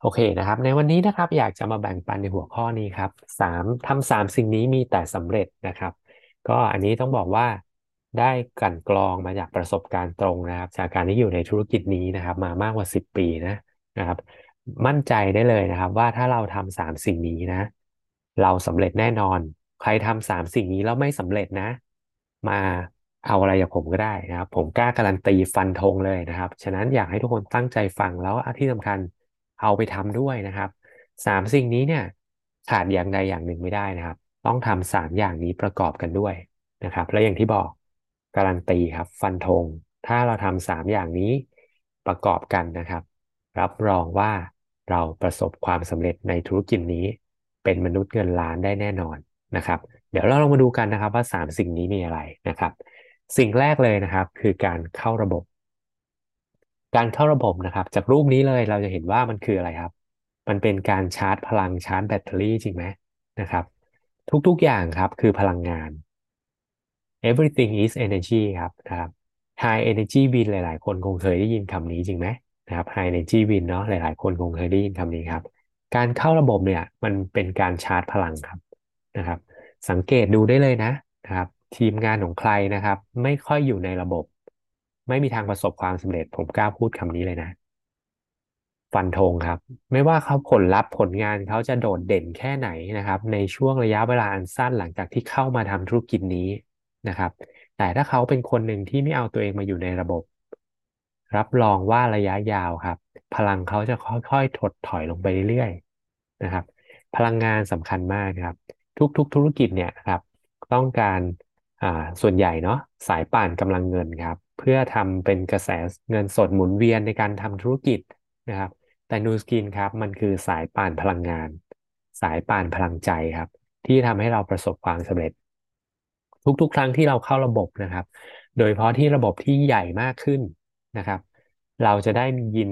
โอเคนะครับ ในวันนี้นะครับอยากจะมาแบ่งปันในหัวข้อนี้ครับสามทำสามสิ่งนี้มีแต่สำเร็จนะครับ ก็อันนี้ต้องบอกว่าได้กลั่นกรองมาจากประสบการณ์ตรงนะครับ จากการที่อยู่ในธุรกิจนี้นะครับ มามากกว่าสิบปีนะนะครับ มั่นใจได้เลยนะครับ ว่าถ้าเราทำสามสิ่งนี้นะ เราสำเร็จแน่นอน ใครทำสามสิ่งนี้แล้วไม่สำเร็จนะ มาเอาอะไรจากผมก็ได้นะครับ ผมกล้าการันตีฟันธงเลยนะครับ ฉะนั้นอยากให้ทุกคนตั้งใจฟังแล้วที่สำคัญ เอาไปทำด้วยนะครับสามสิ่งนี้เนี่ยขาดอย่างใดอย่างหนึ่งไม่ได้นะครับ ต้องทำสามอย่างนี้ประกอบกันด้วยนะครับ และอย่างที่บอกการันตีครับ ฟันธงถ้าเราทำสามอย่างนี้ประกอบกันนะครับ รับรองว่าเราประสบความสำเร็จในธุรกิจนี้ เป็นมนุษย์เงินล้านได้แน่นอนนะครับ เดี๋ยวเราลองมาดูกันนะครับว่า3สิ่งนี้มีอะไรนะครับ สิ่งแรกเลยนะครับ คือการเข้าระบบ การเข้าระบบนะครับ จากรูปนี้เลยเราจะเห็นว่ามันคืออะไรครับ มันเป็นการชาร์จพลังชาร์จแบตเตอรี่จริงไหมนะครับ ทุกๆอย่างครับคือพลังงาน everything is energy ครับนะครับ high energy win หลายๆ คนคงเคยได้ยินคำนี้จริงไหมนะครับ high energy win เนาะหลายๆ คนคงเคยได้ยินคำนี้ครับ การเข้าระบบเนี่ยมันเป็นการชาร์จพลังครับนะครับ สังเกตดูได้เลยนะนะครับ ทีมงานของใครนะครับ ไม่ค่อยอยู่ในระบบ ไม่มีทางประสบความสำเร็จ ผมกล้าพูดคำนี้เลยนะ ฟันธงครับ ไม่ว่าเขาผลลัพธ์ผลงานเขาจะโดดเด่นแค่ไหนนะครับ ในช่วงระยะเวลาอันสั้นหลังจากที่เข้ามาทำธุรกิจนี้นะครับ แต่ถ้าเขาเป็นคนหนึ่งที่ไม่เอาตัวเองมาอยู่ในระบบ รับรองว่าระยะยาวครับ พลังเขาจะค่อยๆถดถอยลงไปเรื่อยๆนะครับ พลังงานสำคัญมากครับ ทุกๆ ธุรกิจเนี่ยครับ ต้องการอ่าส่วนใหญ่เนาะสายป่านกำลังเงินครับ เพื่อทำเป็นกระแสเงินสดหมุนเวียนในการทำธุรกิจนะครับ แต่นูสกินครับมันคือสายป่านพลังงาน สายป่านพลังใจครับ ที่ทำให้เราประสบความสำเร็จ ทุกๆ ครั้งที่เราเข้าระบบนะครับ โดยเฉพาะที่ระบบที่ใหญ่มากขึ้นนะครับ เราจะได้ยิน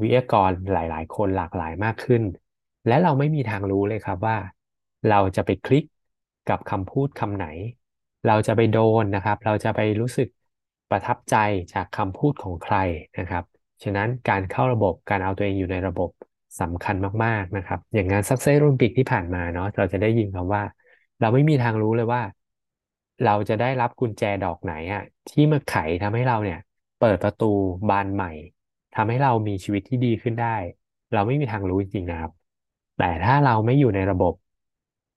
วิทยากรหลาย ๆ คนหลากหลายมากขึ้น และเราไม่มีทางรู้เลยครับว่า เราจะไปคลิกกับคำพูดคำไหน เราจะไปโดนนะครับ เราจะไปรู้สึก ประทับใจจากคำพูดของใครนะครับ ฉะนั้นการเข้าระบบการเอาตัวเองอยู่ในระบบสำคัญมากๆนะครับ อย่างงานซักเซสโอลิมปิกที่ผ่านมาเนาะเราจะได้ยินคำว่า เราไม่มีทางรู้เลยว่า เราจะได้รับกุญแจดอกไหนอะที่มาไขทำให้เราเนี่ย เปิดประตูบานใหม่ทำให้เรามีชีวิตที่ดีขึ้นได้ เราไม่มีทางรู้จริงๆนะครับ แต่ถ้าเราไม่อยู่ในระบบ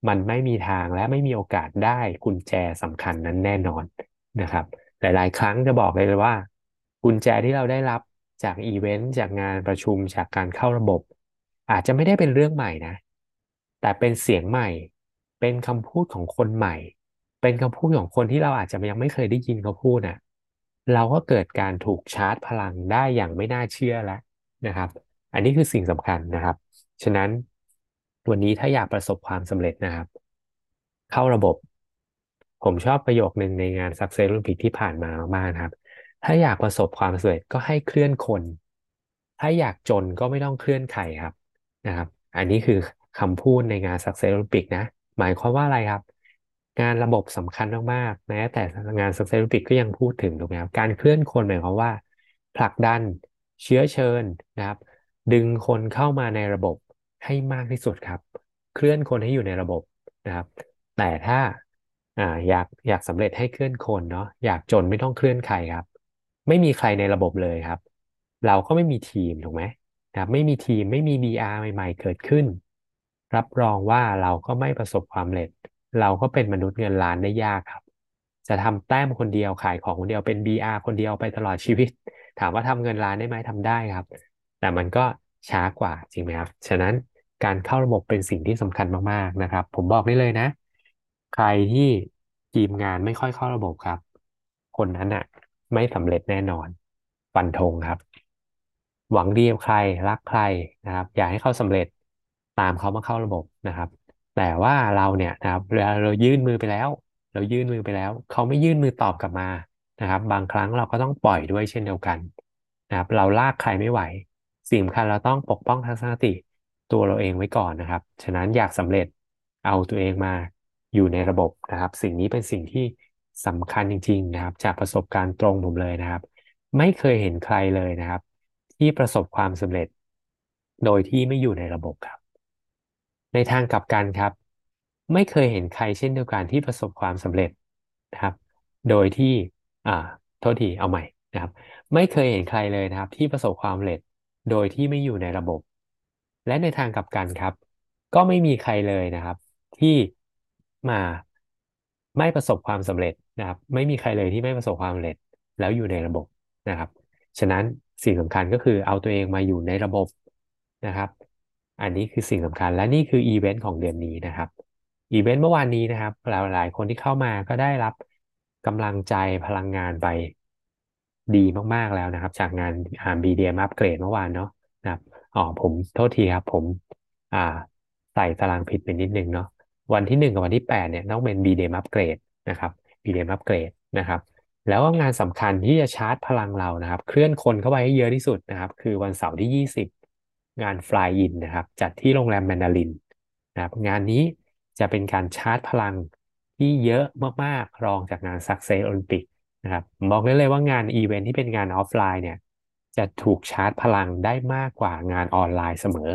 มันไม่มีทางและไม่มีโอกาสได้กุญแจสำคัญนั้นแน่นอนนะครับ หลาย ๆ ครั้งจะบอกเลยว่า กุญแจที่เราได้รับจากอีเวนต์จากงานประชุมจากการเข้าระบบ อาจจะไม่ได้เป็นเรื่องใหม่นะ แต่เป็นเสียงใหม่ เป็นคำพูดของคนใหม่ เป็นคำพูดของคนที่เราอาจจะยังไม่เคยได้ยินเขาพูดนะ่ะเราก็เกิดการถูกชาร์จพลังได้อย่างไม่น่าเชื่อแล้วนะครับ อันนี้คือสิ่งสำคัญนะครับ ฉะนั้นวันนี้ถ้าอยากประสบความสำเร็จนะครับ เข้าระบบ ผมชอบประโยคหนึ่งในงาน Success Olympic ที่ผ่านมามากนะครับ ถ้าอยากประสบความสำเร็จก็ให้เคลื่อนคน ถ้าอยากจนก็ไม่ต้องเคลื่อนใครครับนะครับ อันนี้คือคำพูดในงาน Success Olympic นะ หมายความว่าอะไรครับ งานระบบสำคัญมากๆนะแต่งาน Success Olympic ก็ยังพูดถึงถูกไหมครับการเคลื่อนคนหมายความว่า ผลักดันเชื้อเชิญนะครับ ดึงคนเข้ามาในระบบให้มากที่สุดครับ เคลื่อนคนให้อยู่ในระบบนะครับ แต่ถ้า อ่าอยากอยากสำเร็จให้เคลื่อนคนเนาะอยากจนไม่ต้องเคลื่อนใครครับ ไม่มีใครในระบบเลยครับ เราก็ไม่มีทีมถูกไหมนะครับไม่มีทีมไม่มี BR ใหม่ ๆ เกิดขึ้น รับรองว่าเราก็ไม่ประสบความสำเร็จ เราก็เป็นมนุษย์เงินล้านได้ยากครับ จะทำแต้มคนเดียวขายของคนเดียวเป็น BR คนเดียวไปตลอดชีวิต ถามว่าทำเงินล้านได้ไหมทำได้ครับ แต่มันก็ช้ากว่าจริงไหมครับ ฉะนั้นการเข้าระบบเป็นสิ่งที่สำคัญมากๆนะครับ ผมบอกได้เลยนะ ใครที่ทีมงานไม่ค่อยเข้าระบบครับ คนนั้นอะ ไม่สำเร็จแน่นอน ฟันธงครับ หวังดีกับใครรักใครนะครับ อยากให้เขาสำเร็จตามเขามาเข้าระบบนะครับ แต่ว่าเราเนี่ยนะครับเราเรายื่นมือไปแล้ว เรายื่นมือไปแล้ว เขาไม่ยื่นมือตอบกลับมานะครับ บางครั้งเราก็ต้องปล่อยด้วยเช่นเดียวกันนะครับ เราลากใครไม่ไหว สิ่งสำคัญเราต้องปกป้องทัศนคติตัวเราเองไว้ก่อนนะครับ ฉะนั้นอยากสำเร็จเอาตัวเองมา อยู่ในระบบนะครับ สิ่งนี้เป็นสิ่งที่สำคัญจริง ๆ นะครับ จากประสบการณ์ตรงผมเลยนะครับ ไม่เคยเห็นใครเลยนะครับ ที่ประสบความสำเร็จ โดยที่ไม่อยู่ในระบบครับ ในทางกลับกันครับ ไม่เคยเห็นใครเช่นเดียวกันที่ประสบความสำเร็จนะครับ โดยที่อ่าโทษทีเอาใหม่นะครับ ไม่เคยเห็นใครเลยนะครับ ที่ประสบความสำเร็จ โดยที่ไม่อยู่ในระบบ และในทางกลับกันครับ ก็ไม่มีใครเลยนะครับ ที่ มาไม่ประสบความสำเร็จนะครับ ไม่มีใครเลยที่ไม่ประสบความสำเร็จแล้วอยู่ในระบบนะครับ ฉะนั้นสิ่งสำคัญก็คือเอาตัวเองมาอยู่ในระบบนะครับ อันนี้คือสิ่งสำคัญและนี่คืออีเวนต์ของเดือนนี้นะครับอีเวนต์เมื่อวานนี้นะครับหลายๆคนที่เข้ามาก็ได้รับกำลังใจพลังงานไปดีมากๆแล้วนะครับ จากงานอ่า BDM อัปเกรดเมื่อวานเนาะนะครับอ๋อผมโทษทีครับผมอ่าใส่ตารางผิดไปนิดนึงเนาะ วันที่หนึ่งกับวันที่แปดเนี่ยต้องเป็น BDM อัปเกรดนะครับ BDM อัปเกรดนะครับ แล้วก็งานสำคัญที่จะชาร์จพลังเรานะครับ เคลื่อนคนเข้าไปให้เยอะที่สุดนะครับ คือวันเสาร์ที่ 20 งาน Fly In นะครับ จัดที่โรงแรมแมนดารินนะครับ งานนี้จะเป็นการชาร์จพลังที่เยอะมากๆรองจากงาน Success Olympic นะครับบอกได้เลยว่างานอีเวนท์ที่เป็นงานออฟไลน์เนี่ยจะถูกชาร์จพลังได้มากกว่างานออนไลน์เสมอ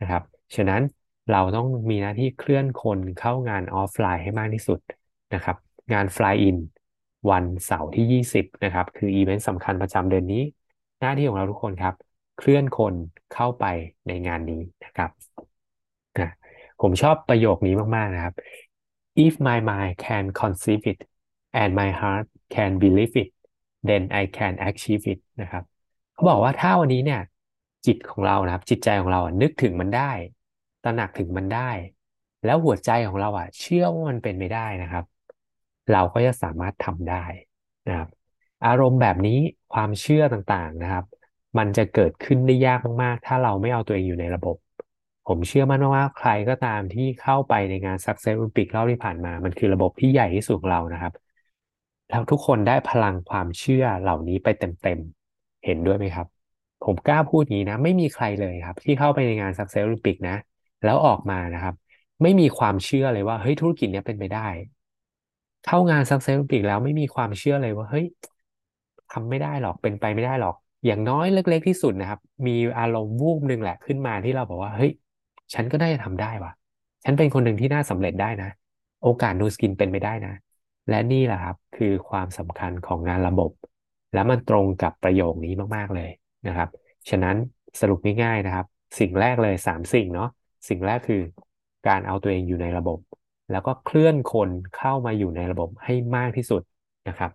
นะครับ ฉะนั้น เราต้องมีหน้าที่เคลื่อนคนเข้างานออฟไลน์ให้มากที่สุดนะครับ งาน Fly In วันเสาร์ที่ 20 นะครับ คืออีเวนต์สำคัญประจำเดือนนี้ หน้าที่ของเราทุกคนครับ เคลื่อนคนเข้าไปในงานนี้นะครับนะผมชอบประโยคนี้มาก ๆ นะครับ if my mind can conceive it and my heart can believe it then I can achieve it นะครับ เขาบอกว่าถ้าวันนี้เนี่ย จิตของเรานะครับ จิตใจของเรานึกถึงมันได้ ตระหนักถึงมันได้ แล้วหัวใจของเราอะ เชื่อว่ามันเป็นไปได้นะครับ เราก็จะสามารถทำได้นะครับ อารมณ์แบบนี้ความเชื่อต่างๆนะครับ มันจะเกิดขึ้นได้ยากมากๆ ถ้าเราไม่เอาตัวเองอยู่ในระบบ ผมเชื่อมั่นว่าใครก็ตามที่เข้าไปในงาน Success Olympic รอบที่ผ่านมา มันคือระบบที่ใหญ่ที่สุดของเรานะครับแล้วทุกคนได้พลังความเชื่อเหล่านี้ไปเต็มๆ เห็นด้วยไหมครับ ผมกล้าพูดงี้นะ ไม่มีใครเลยครับ ที่เข้าไปในงาน Success Olympic นะ แล้วออกมานะครับ ไม่มีความเชื่อเลยว่าเฮ้ยธุรกิจเนี้ยเป็นไปได้ เข้างาน Success Olympic แล้วไม่มีความเชื่อเลยว่าเฮ้ยทำไม่ได้หรอกเป็นไปไม่ได้หรอก อย่างน้อยเล็ก ๆ ที่สุดนะครับ มีอารมณ์วูบหนึ่งแหละขึ้นมาที่เราบอกว่าเฮ้ยฉันก็น่าจะทำได้ว่ะ ฉันเป็นคนหนึ่งที่น่าสำเร็จได้นะ โอกาสนูสกินเป็นไปได้นะ และนี่แหละครับคือความสำคัญของงานระบบ และมันตรงกับประโยคนี้มากๆเลยนะครับ ฉะนั้นสรุปง่ายๆนะครับ สิ่งแรกเลยสามสิ่งเนาะ สิ่งแรกคือการเอาตัวเองอยู่ในระบบ แล้วก็เคลื่อนคนเข้ามาอยู่ในระบบให้มากที่สุดนะครับ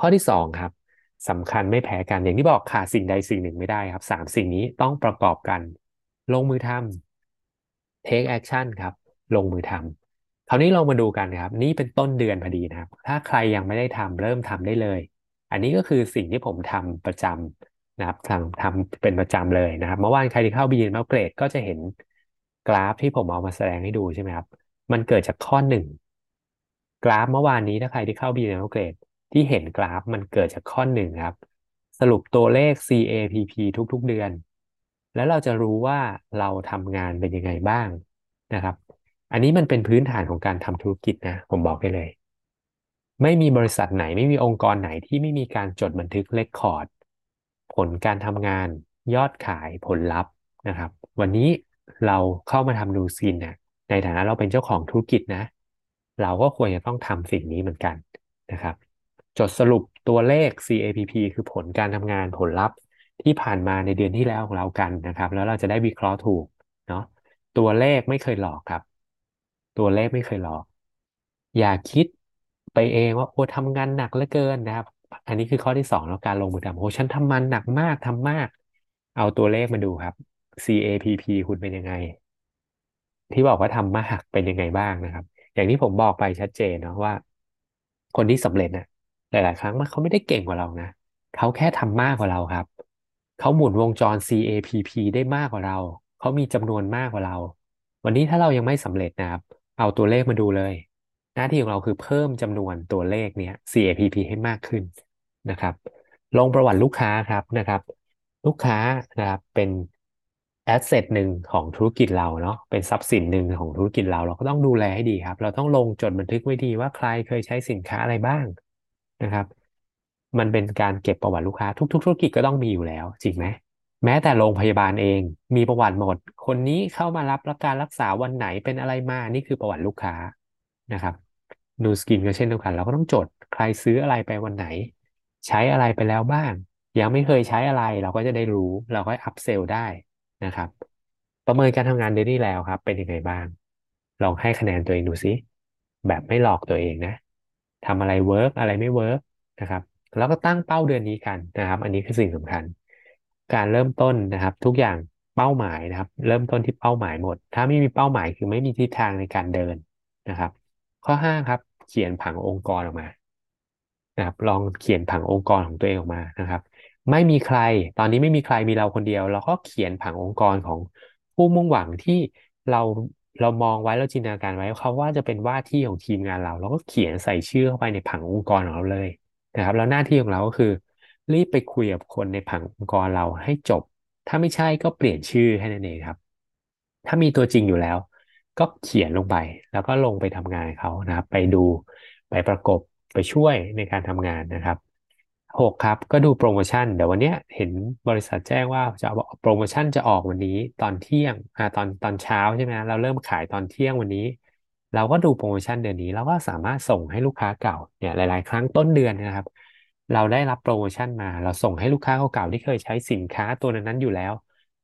ข้อที่สองครับสำคัญไม่แพ้กันอย่างที่บอกขาดสิ่งใดสิ่งหนึ่งไม่ได้ครับสามสิ่งนี้ต้องประกอบกัน ลงมือทำ take action ครับ ลงมือทำคราวนี้เรามาดูกันนะครับ นี่เป็นต้นเดือนพอดีนะครับ ถ้าใครยังไม่ได้ทำเริ่มทำได้เลย อันนี้ก็คือสิ่งที่ผมทำประจำนะครับทำทำเป็นประจำเลยนะครับเมื่อวานใครที่เข้าบีนมาเกรดก็จะเห็น กราฟที่ผมเอามาแสดงให้ดูใช่ไหมครับ มันเกิดจากข้อหนึ่งกราฟเมื่อวานนี้ถ้าใครที่เข้าบีนมาเกรดที่เห็นกราฟมันเกิดจากข้อหนึ่งครับ สรุปตัวเลข CAPP ทุกๆเดือน แล้วเราจะรู้ว่าเราทำงานเป็นยังไงบ้างนะครับ อันนี้มันเป็นพื้นฐานของการทำธุรกิจนะ ผมบอกได้เลย ไม่มีบริษัทไหนไม่มีองค์กรไหนที่ไม่มีการจดบันทึกเลคคอร์ดผลการทำงานยอดขายผลลัพธ์นะครับ วันนี้ เราเข้ามาทำดูซินเนี่ยในฐานะเราเป็นเจ้าของธุรกิจนะ เราก็ควรจะต้องทำสิ่งนี้เหมือนกันนะครับ จดสรุปตัวเลข CAPP คือผลการทำงานผลลัพธ์ที่ผ่านมาในเดือนที่แล้วของเรากันนะครับ แล้วเราจะได้วิเคราะห์ถูกเนาะตัวเลขไม่เคยหลอกครับ ตัวเลขไม่เคยหลอก อย่าคิดไปเองว่าโอ้ทำงานหนักเหลือเกินนะครับ อันนี้คือข้อที่สองแล้วการลงมือทำโอ้ฉันทำมันหนักมากทำมาก เอาตัวเลขมาดูครับ CAPP คุณเป็นยังไง ที่บอกว่าทำมากเป็นยังไงบ้างนะครับ อย่างที่ผมบอกไปชัดเจนเนาะว่า คนที่สำเร็จนะหลาย ๆ ครั้งมันเขาไม่ได้เก่งกว่าเรานะเขาแค่ทำมากกว่าเราครับเขาหมุนวงจร CAPP ได้มากกว่าเราเขามีจำนวนมากกว่าเรา วันนี้ถ้าเรายังไม่สำเร็จนะครับ เอาตัวเลขมาดูเลย หน้าที่ของเราคือเพิ่มจำนวนตัวเลขเนี้ย CAPP ให้มากขึ้นนะครับ ลงประวัติลูกค้าครับนะครับ ลูกค้านะครับเป็น แอสเซทหนึ่งของธุรกิจเราเนาะเป็นทรัพย์สินหนึ่งของธุรกิจเราเราก็ต้องดูแลให้ดีครับ เราต้องลงจดบันทึกไว้ดีว่าใครเคยใช้สินค้าอะไรบ้างนะครับ มันเป็นการเก็บประวัติลูกค้า ทุก ๆ ธุรกิจก็ต้องมีอยู่แล้ว จริงไหมแม้แต่โรงพยาบาลเองมีประวัติหมด คนนี้เข้ามารับการรักษาวันไหนเป็นอะไรมานี่คือประวัติลูกค้านะครับนูสกินก็เช่นเดียวกัน เราก็ต้องจดใครซื้ออะไรไปวันไหน ใช้อะไรไปแล้วบ้าง ยังไม่เคยใช้อะไรเราก็จะได้รู้เราก็ upsell ได้ นะครับ ประเมินการทำงาน daily แล้วครับ เป็นยังไงบ้าง ลองให้คะแนนตัวเองดูซิแบบไม่หลอกตัวเองนะทำอะไร work อะไรไม่ work นะครับ แล้วก็ตั้งเป้าเดือนนี้กันนะครับ อันนี้คือสิ่งสำคัญ การเริ่มต้นนะครับ ทุกอย่างเป้าหมายนะครับ เริ่มต้นที่เป้าหมายหมด ถ้าไม่มีเป้าหมายคือไม่มีทิศทางในการเดินนะครับ ข้อห้าครับ เขียนผังองค์กรออกมานะครับลองเขียนผังองค์กรของตัวเองออกมานะครับ ไม่มีใคร ตอนนี้ไม่มีใครมีเราคนเดียว เราก็เขียนผังองค์กรของผู้มุ่งหวังที่เราเรามองไว้เราจินตนาการไว้เขาว่าจะเป็นว่าที่ของทีมงานเราเราก็เขียนใส่ชื่อเข้าไปในผังองค์กรของเราเลยนะครับ แล้วหน้าที่ของเราก็คือ รีบไปคุยกับคนในผังองค์กรเราให้จบ ถ้าไม่ใช่ก็เปลี่ยนชื่อให้นั่นเองครับ ถ้ามีตัวจริงอยู่แล้ว ก็เขียนลงไป แล้วก็ลงไปทำงานเขานะครับ ไปดูไปประกบไปช่วยในการทำงานนะครับ หกครับ ก็ดูโปรโมชั่น เดี๋ยววันนี้เห็นบริษัทแจ้งว่าจะโปรโมชั่นจะออกวันนี้ตอนเที่ยงอ่าตอนตอนเช้าใช่ไหมเราเริ่มขายตอนเที่ยงวันนี้ เราก็ดูโปรโมชั่นเดือนนี้เราก็สามารถส่งให้ลูกค้าเก่าเนี่ยหลาย ๆ ครั้งต้นเดือนนะครับ เราได้รับโปรโมชั่นมา เราส่งให้ลูกค้าเก่าๆที่เคยใช้สินค้าตัวนั้นอยู่แล้ว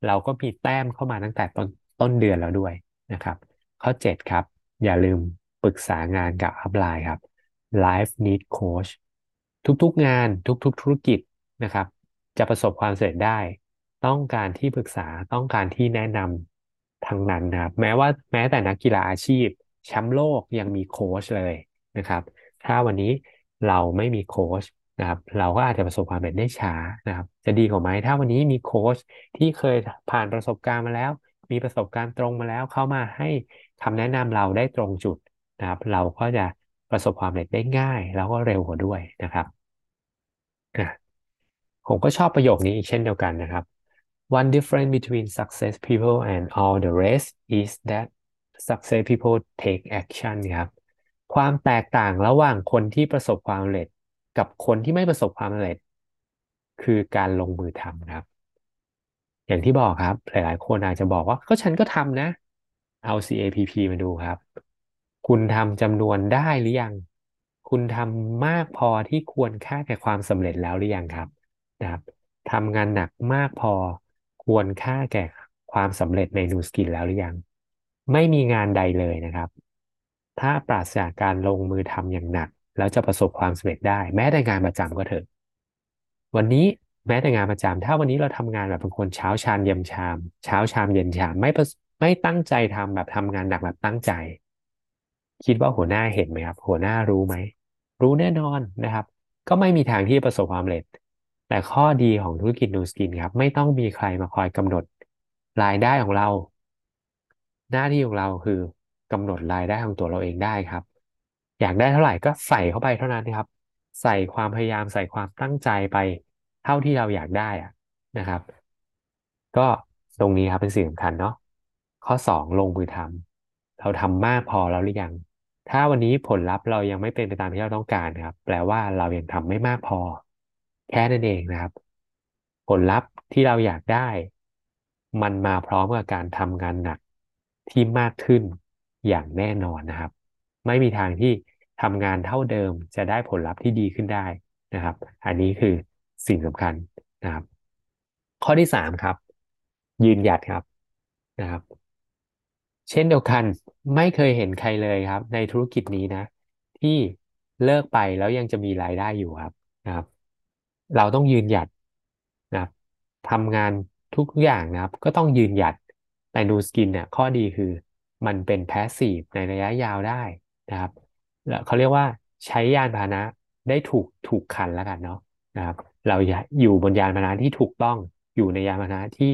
เราก็มีแต้มเข้ามาตั้งแต่ต้นต้นเดือนแล้วด้วยนะครับ ข้อ7ครับ อย่าลืมปรึกษางานกับอัพไลน์ครับ Life Need Coach ทุกๆงานทุกๆธุรกิจนะครับ จะประสบความสำเร็จได้ ต้องการที่ปรึกษาต้องการที่แนะนำทั้งนั้นนะครับแม้ว่าแม้แต่นักกีฬาอาชีพแชมป์โลกยังมีโค้ชเลยนะครับ ถ้าวันนี้เราไม่มีโค้ชนะครับ เราก็อาจจะประสบความสำเร็จได้ช้านะครับ จะดีกว่าไหมถ้าวันนี้มีโค้ชที่เคยผ่านประสบการณ์มาแล้ว มีประสบการณ์ตรงมาแล้วเข้ามาให้คำแนะนำเราได้ตรงจุดนะครับ เราก็จะ ประสบความสำเร็จได้ง่าย แล้วก็เร็วกว่าด้วยนะครับผมก็ชอบประโยคนี้อีกเช่นเดียวกันนะครับ One difference between success people and all the rest is that success people take action ครับความแตกต่างระหว่างคนที่ประสบความสำเร็จ กับคนที่ไม่ประสบความสำเร็จ คือการลงมือทำครับ อย่างที่บอกครับ หลายๆ คนอาจจะบอกว่าก็ฉันก็ทำนะ เอา CAPP มาดูครับ คุณทำจำนวนได้หรือยัง คุณทำมากพอที่ควรค่าแก่ความสำเร็จแล้วหรือยังครับนะครับทำงานหนักมากพอควรค่าแก่ความสำเร็จในนูสกินแล้วหรือยัง ไม่มีงานใดเลยนะครับ ถ้าปราศจากการลงมือทำอย่างหนัก แล้วจะประสบความสำเร็จได้ แม้แต่งานประจำก็เถอะ วันนี้แม้แต่งานประจำถ้าวันนี้เราทำงานแบบเป็นคนเช้าชามเย็นชาม เช้าชามเย็นชามไม่ไม่ตั้งใจทำแบบทำงานหนักแบบตั้งใจ คิดว่าหัวหน้าเห็นไหมครับ หัวหน้ารู้ไหม รู้แน่นอนนะครับ ก็ไม่มีทางที่จะประสบความสำเร็จ แต่ข้อดีของธุรกิจนูสกินครับ ไม่ต้องมีใครมาคอยกำหนดรายได้ของเรา หน้าที่ของเราคือกำหนดรายได้ของตัวเราเองได้ครับ อยากได้เท่าไหร่ก็ใส่เข้าไปเท่านั้นนะครับ ใส่ความพยายามใส่ความตั้งใจไปเท่าที่เราอยากได้อะนะครับ ก็ตรงนี้ครับเป็นสิ่งสำคัญเนาะข้อสองลงมือทำเราทำมากพอแล้วหรือยัง ถ้าวันนี้ผลลัพธ์เรายังไม่เป็นไปตามที่เราต้องการครับ แปลว่าเรายังทำไม่มากพอ แค่นั้นเองนะครับ ผลลัพธ์ที่เราอยากได้ มันมาพร้อมกับการทำงานหนักที่มากขึ้นอย่างแน่นอนนะครับ ไม่มีทางที่ทำงานเท่าเดิมจะได้ผลลัพธ์ที่ดีขึ้นได้นะครับ อันนี้คือสิ่งสำคัญนะครับ ข้อที่สามครับ ยืนหยัดครับนะครับ เช่นเดียวกันไม่เคยเห็นใครเลยครับ ในธุรกิจนี้นะ ที่เลิกไปแล้วยังจะมีรายได้อยู่ครับนะครับ เราต้องยืนหยัดนะครับทำงานทุกอย่างนะครับ ก็ต้องยืนหยัดแต่ Nu Skin เนี่ยข้อดีคือมันเป็น passive ในระยะยาวได้นะครับแล้วเขาเรียกว่าใช้ยานพาหนะได้ถูกถูกคันแล้วกันเนาะนะครับ เราอยู่บนยานพาหนะที่ถูกต้องอยู่ในยานพาหนะที่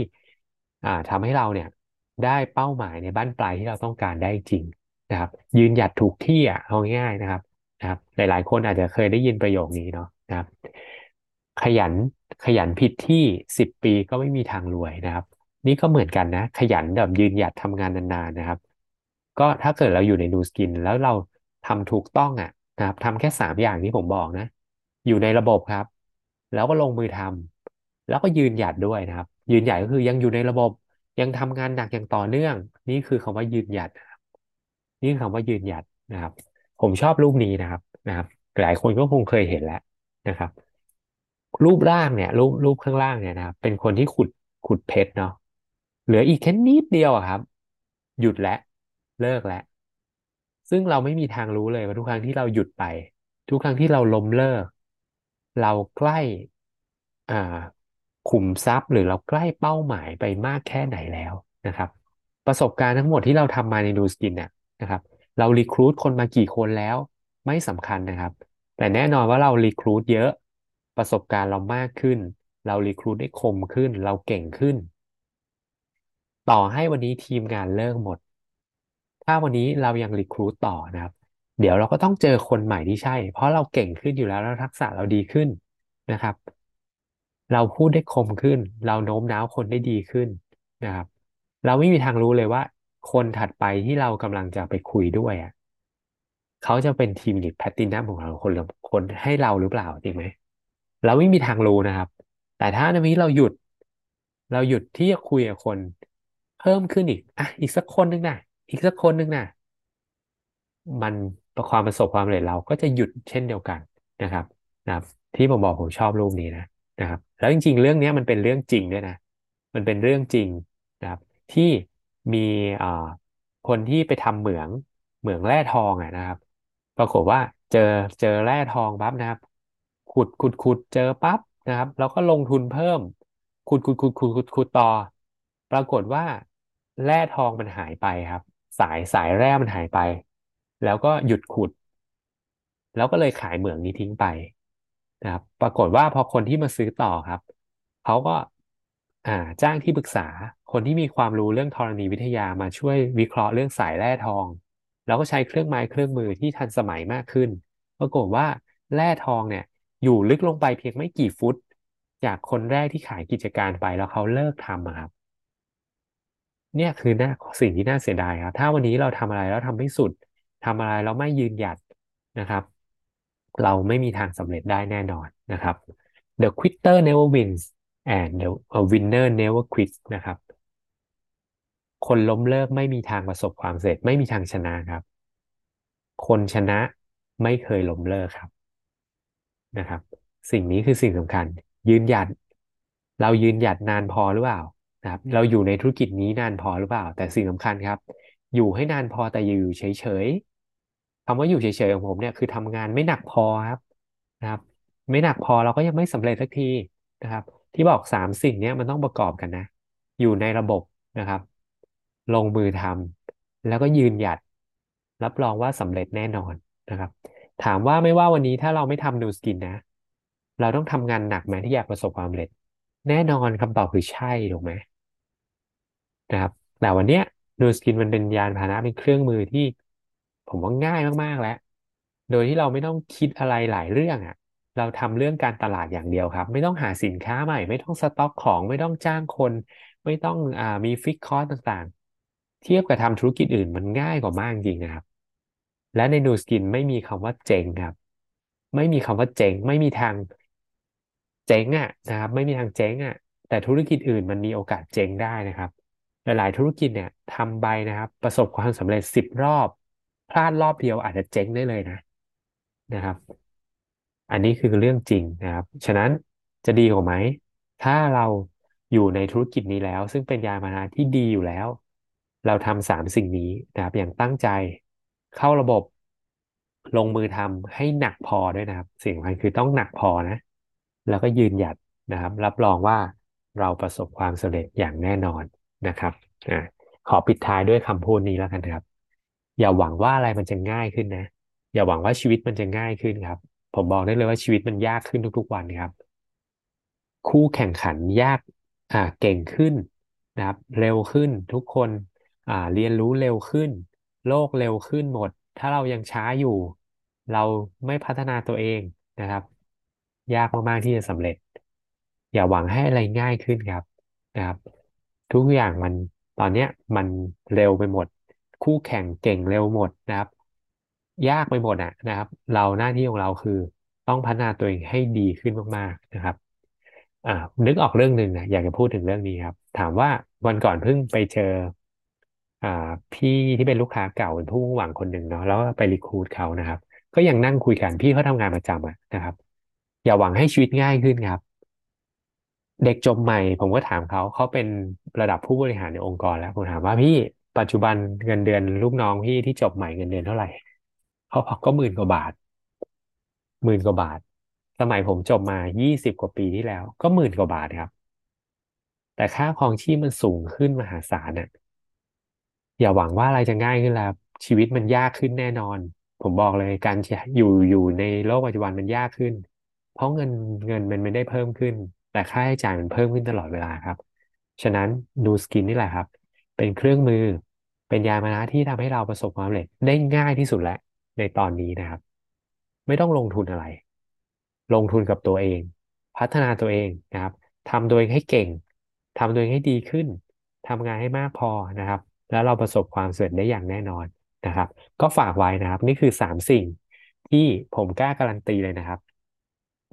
อ่าทำให้เราเนี่ย ได้เป้าหมายในบั้นปลายที่เราต้องการได้จริงนะครับ ยืนหยัดถูกที่อะเอาง่ายๆนะครับนะครับ หลาย ๆ คนอาจจะเคยได้ยินประโยคนี้เนาะนะครับ ขยันขยันผิดที่สิบปีก็ไม่มีทางรวยนะครับ นี่ก็เหมือนกันนะ ขยันแบบยืนหยัดทำงานนานๆนะครับ ก็ถ้าเกิดเราอยู่ในนูสกิน แล้วเราทำถูกต้องอะนะครับทำแค่สามอย่างที่ผมบอกนะ อยู่ในระบบครับ แล้วก็ลงมือทำแล้วก็ยืนหยัดด้วยนะครับ ยืนหยัดก็คือยังอยู่ในระบบ ยังทำงานหนักอย่างต่อเนื่อง นี่คือคำว่ายืนหยัดนะครับนี่คือคำว่ายืนหยัดนะครับ ผมชอบรูปนี้นะครับนะครับ หลายคนก็คงเคยเห็นแล้วนะครับ รูปร่างเนี่ย รูปรูปข้างล่างเนี่ยนะครับ เป็นคนที่ขุดขุดเพชรเนาะเหลืออีกแค่นิดเดียวอะครับ หยุดแล้วเลิกแล้วซึ่งเราไม่มีทางรู้เลยว่าทุกครั้งที่เราหยุดไป ทุกครั้งที่เราล้มเลิก เราใกล้อ่า ขุมทรัพย์หรือเราใกล้เป้าหมายไปมากแค่ไหนแล้วนะครับ ประสบการณ์ทั้งหมดที่เราทำมาในดูสกินเนี่ยนะครับ เรารีครูทคนมากี่คนแล้วไม่สำคัญนะครับ แต่แน่นอนว่าเรารีครูทเยอะประสบการณ์เรามากขึ้น เรารีครูทได้คมขึ้น เราเก่งขึ้น ต่อให้วันนี้ทีมงานเลิกหมด ถ้าวันนี้เรายังรีครูทต่อนะครับ เดี๋ยวเราก็ต้องเจอคนใหม่ที่ใช่ เพราะเราเก่งขึ้นอยู่แล้วแล้วทักษะเราดีขึ้นนะครับ เราพูดได้คมขึ้น เราโน้มน้าวคนได้ดีขึ้นนะครับ เราไม่มีทางรู้เลยว่า คนถัดไปที่เรากำลังจะไปคุยด้วยอะเขาจะเป็นทีมลีดแพตตินัมของเราคนคนให้เราหรือเปล่าจริงไหมเราไม่มีทางรู้นะครับ แต่ถ้าในนี้เราหยุด เราหยุดที่จะคุยกับคน เพิ่มขึ้นอีกอะอีกสักคนหนึ่งนะอีกสักคนหนึ่งนะมันประความประสบความสำเร็จเราก็จะหยุดเช่นเดียวกันนะครับนะครับ ที่ผมบอกผมชอบรูปนี้นะ นะครับ แล้วจริง ๆ เรื่องนี้มันเป็นเรื่องจริงด้วยนะ มันเป็นเรื่องจริงนะครับ ที่มีคนที่ไปทำเหมืองเหมืองแร่ทองอะนะครับ ปรากฏว่าเจอเจอแร่ทองปั๊บนะครับ ขุดขุดขุดเจอปั๊บนะครับ แล้วก็ลงทุนเพิ่ม ขุดขุดขุดขุดขุดขุดต่อ ปรากฏว่าแร่ทองมันหายไปครับ สายสายแร่มันหายไป แล้วก็หยุดขุด แล้วก็เลยขายเหมืองนี้ทิ้งไป นะครับ ปรากฏว่าพอคนที่มาซื้อต่อครับเขาก็อ่าจ้างที่ปรึกษาคนที่มีความรู้เรื่องธรณีวิทยามาช่วยวิเคราะห์เรื่องสายแร่ทอง แล้วก็ใช้เครื่องไม้เครื่องมือที่ทันสมัยมากขึ้น ปรากฏว่าแร่ทองเนี่ยอยู่ลึกลงไปเพียงไม่กี่ฟุต จากคนแรกที่ขายกิจการไปแล้วเขาเลิกทำครับเนี่ยคือน่าสิ่งที่น่าเสียดายครับ ถ้าวันนี้เราทำอะไรแล้วทำไม่สุดทำอะไรแล้วไม่ยืนหยัดนะครับ เราไม่มีทางสำเร็จได้แน่นอนนะครับ The quitter never wins and the winner never quits นะครับ คนล้มเลิกไม่มีทางประสบความสำเร็จไม่มีทางชนะครับ คนชนะไม่เคยล้มเลิกครับนะครับ สิ่งนี้คือสิ่งสำคัญ ยืนหยัด เรายืนหยัดนานพอหรือเปล่านะครับ เราอยู่ในธุรกิจนี้นานพอหรือเปล่า แต่สิ่งสำคัญครับ อยู่ให้นานพอแต่อยู่เฉย คำว่าอยู่เฉยๆของผมเนี่ยคือทำงานไม่หนักพอครับนะครับ ไม่หนักพอเราก็ยังไม่สำเร็จสักทีนะครับ ที่บอกสามสิ่งเนี้มันต้องประกอบกันนะ อยู่ในระบบนะครับ ลงมือทำแล้วก็ยืนหยัด รับรองว่าสำเร็จแน่นอนนะครับ ถามว่าไม่ว่าวันนี้ถ้าเราไม่ทำนูสกินนะ เราต้องทำงานหนักไหมที่อยากประสบความสำเร็จ แน่นอนคำตอบคือใช่ถูกไหมนะครับแต่วันเนี้ยนูสกินมันเป็นยานพาหนะเป็นเครื่องมือที่ ผมว่าง่ายมากๆแล้ว โดยที่เราไม่ต้องคิดอะไรหลายเรื่องอะ เราทำเรื่องการตลาดอย่างเดียวครับ ไม่ต้องหาสินค้าใหม่ ไม่ต้องสต็อกของ ไม่ต้องจ้างคน ไม่ต้องอ่ามีฟิกคอร์สต่างๆ เทียบกับทำธุรกิจอื่นมันง่ายกว่ามากจริงนะครับ และใน Nu Skin ไม่มีคำว่าเจ๊งครับ ไม่มีคำว่าเจ๊งไม่มีทางเจ๊งอะนะครับไม่มีทางเจ๊งอะ แต่ธุรกิจอื่นมันมีโอกาสเจ๊งได้นะครับ หลายๆธุรกิจเนี่ยทำไปนะครับ ประสบความสำเร็จสิบรอบ พลาดรอบเดียวอาจจะเจ๊งได้เลยนะนะครับ อันนี้คือเรื่องจริงนะครับ ฉะนั้นจะดีกว่าไหม ถ้าเราอยู่ในธุรกิจนี้แล้ว ซึ่งเป็นยานพาหนะที่ดีอยู่แล้ว เราทำสามสิ่งนี้นะครับ อย่างตั้งใจเข้าระบบลงมือทำให้หนักพอด้วยนะครับ สิ่งสำคัญคือต้องหนักพอนะ แล้วก็ยืนหยัดนะครับ รับรองว่าเราประสบความสำเร็จอย่างแน่นอนนะครับอขอปิดท้ายด้วยคำพูดนี้แล้วกันครับ อย่าหวังว่าอะไรมันจะง่ายขึ้นนะ อย่าหวังว่าชีวิตมันจะง่ายขึ้นครับ ผมบอกได้เลยว่าชีวิตมันยากขึ้นทุกๆวันครับ คู่แข่งขันยากอ่าเก่งขึ้นนะครับ เร็วขึ้นทุกคนอ่าเรียนรู้เร็วขึ้น โลกเร็วขึ้นหมด ถ้าเรายังช้าอยู่ เราไม่พัฒนาตัวเองนะครับ ยากมากๆที่จะสำเร็จ อย่าหวังให้อะไรง่ายขึ้นครับนะครับ ทุกอย่างมันตอนเนี้ยมันเร็วไปหมด คู่แข่งเก่งเร็วหมดนะครับ ยากไปหมดอะนะครับ เราหน้าที่ของเราคือต้องพัฒนาตัวเองให้ดีขึ้นมากๆนะครับอ่านึกออกเรื่องหนึ่งนะอยากจะพูดถึงเรื่องนี้ครับ ถามว่าวันก่อนเพิ่งไปเจออ่าพี่ที่เป็นลูกค้าเก่าเป็นผู้หวังคนหนึ่งเนาะแล้วก็ไปรีครูทเขานะครับ ก็ยังนั่งคุยกันพี่เขาทำงานประจำอะนะครับ อย่าหวังให้ชีวิตง่ายขึ้นครับเด็กจบใหม่ ผมก็ถามเขาเขาเป็นระดับผู้บริหารในองค์กรแล้วผมถามว่าพี่ ปัจจุบันเงินเดือนลูกน้องพี่ที่จบใหม่เงินเดือนเท่าไหร่เขาบอกก็หมื่นกว่าบาทหมื่นกว่าบาท สมัยผมจบมายี่สิบกว่าปีที่แล้ว ก็หมื่นกว่าบาทครับ แต่ค่าครองชีพมันสูงขึ้นมหาศาลน่ะอย่าหวังว่าอะไรจะง่ายขึ้นแล้วชีวิตมันยากขึ้นแน่นอน ผมบอกเลยการอยู่อยู่ในโลกปัจจุบันมันยากขึ้น เพราะเงินเงินมันไม่ได้เพิ่มขึ้น แต่ค่าใช้จ่ายมันเพิ่มขึ้นตลอดเวลาครับ ฉะนั้นดูสกินนี่แหละครับ เป็นเครื่องมือ เป็นยานพาหนะที่ทำให้เราประสบความสำเร็จได้ง่ายที่สุดแล้วในตอนนี้นะครับ ไม่ต้องลงทุนอะไร ลงทุนกับตัวเอง พัฒนาตัวเองนะครับทำตัวเองให้เก่งทำตัวเองให้ดีขึ้นทำงานให้มากพอนะครับ แล้วเราประสบความสำเร็จได้อย่างแน่นอนนะครับ ก็ฝากไว้นะครับ นี่คือสามสิ่งที่ผมกล้าการันตีเลยนะครับ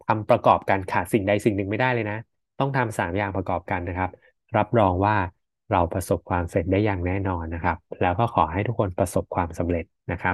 ทำประกอบกันขาดสิ่งใดสิ่งหนึ่งไม่ได้เลยนะ ต้องทำสามอย่างประกอบกันนะครับ รับรองว่า เราประสบความสำเร็จได้อย่างแน่นอนนะครับ แล้วก็ขอให้ทุกคนประสบความสำเร็จนะครับ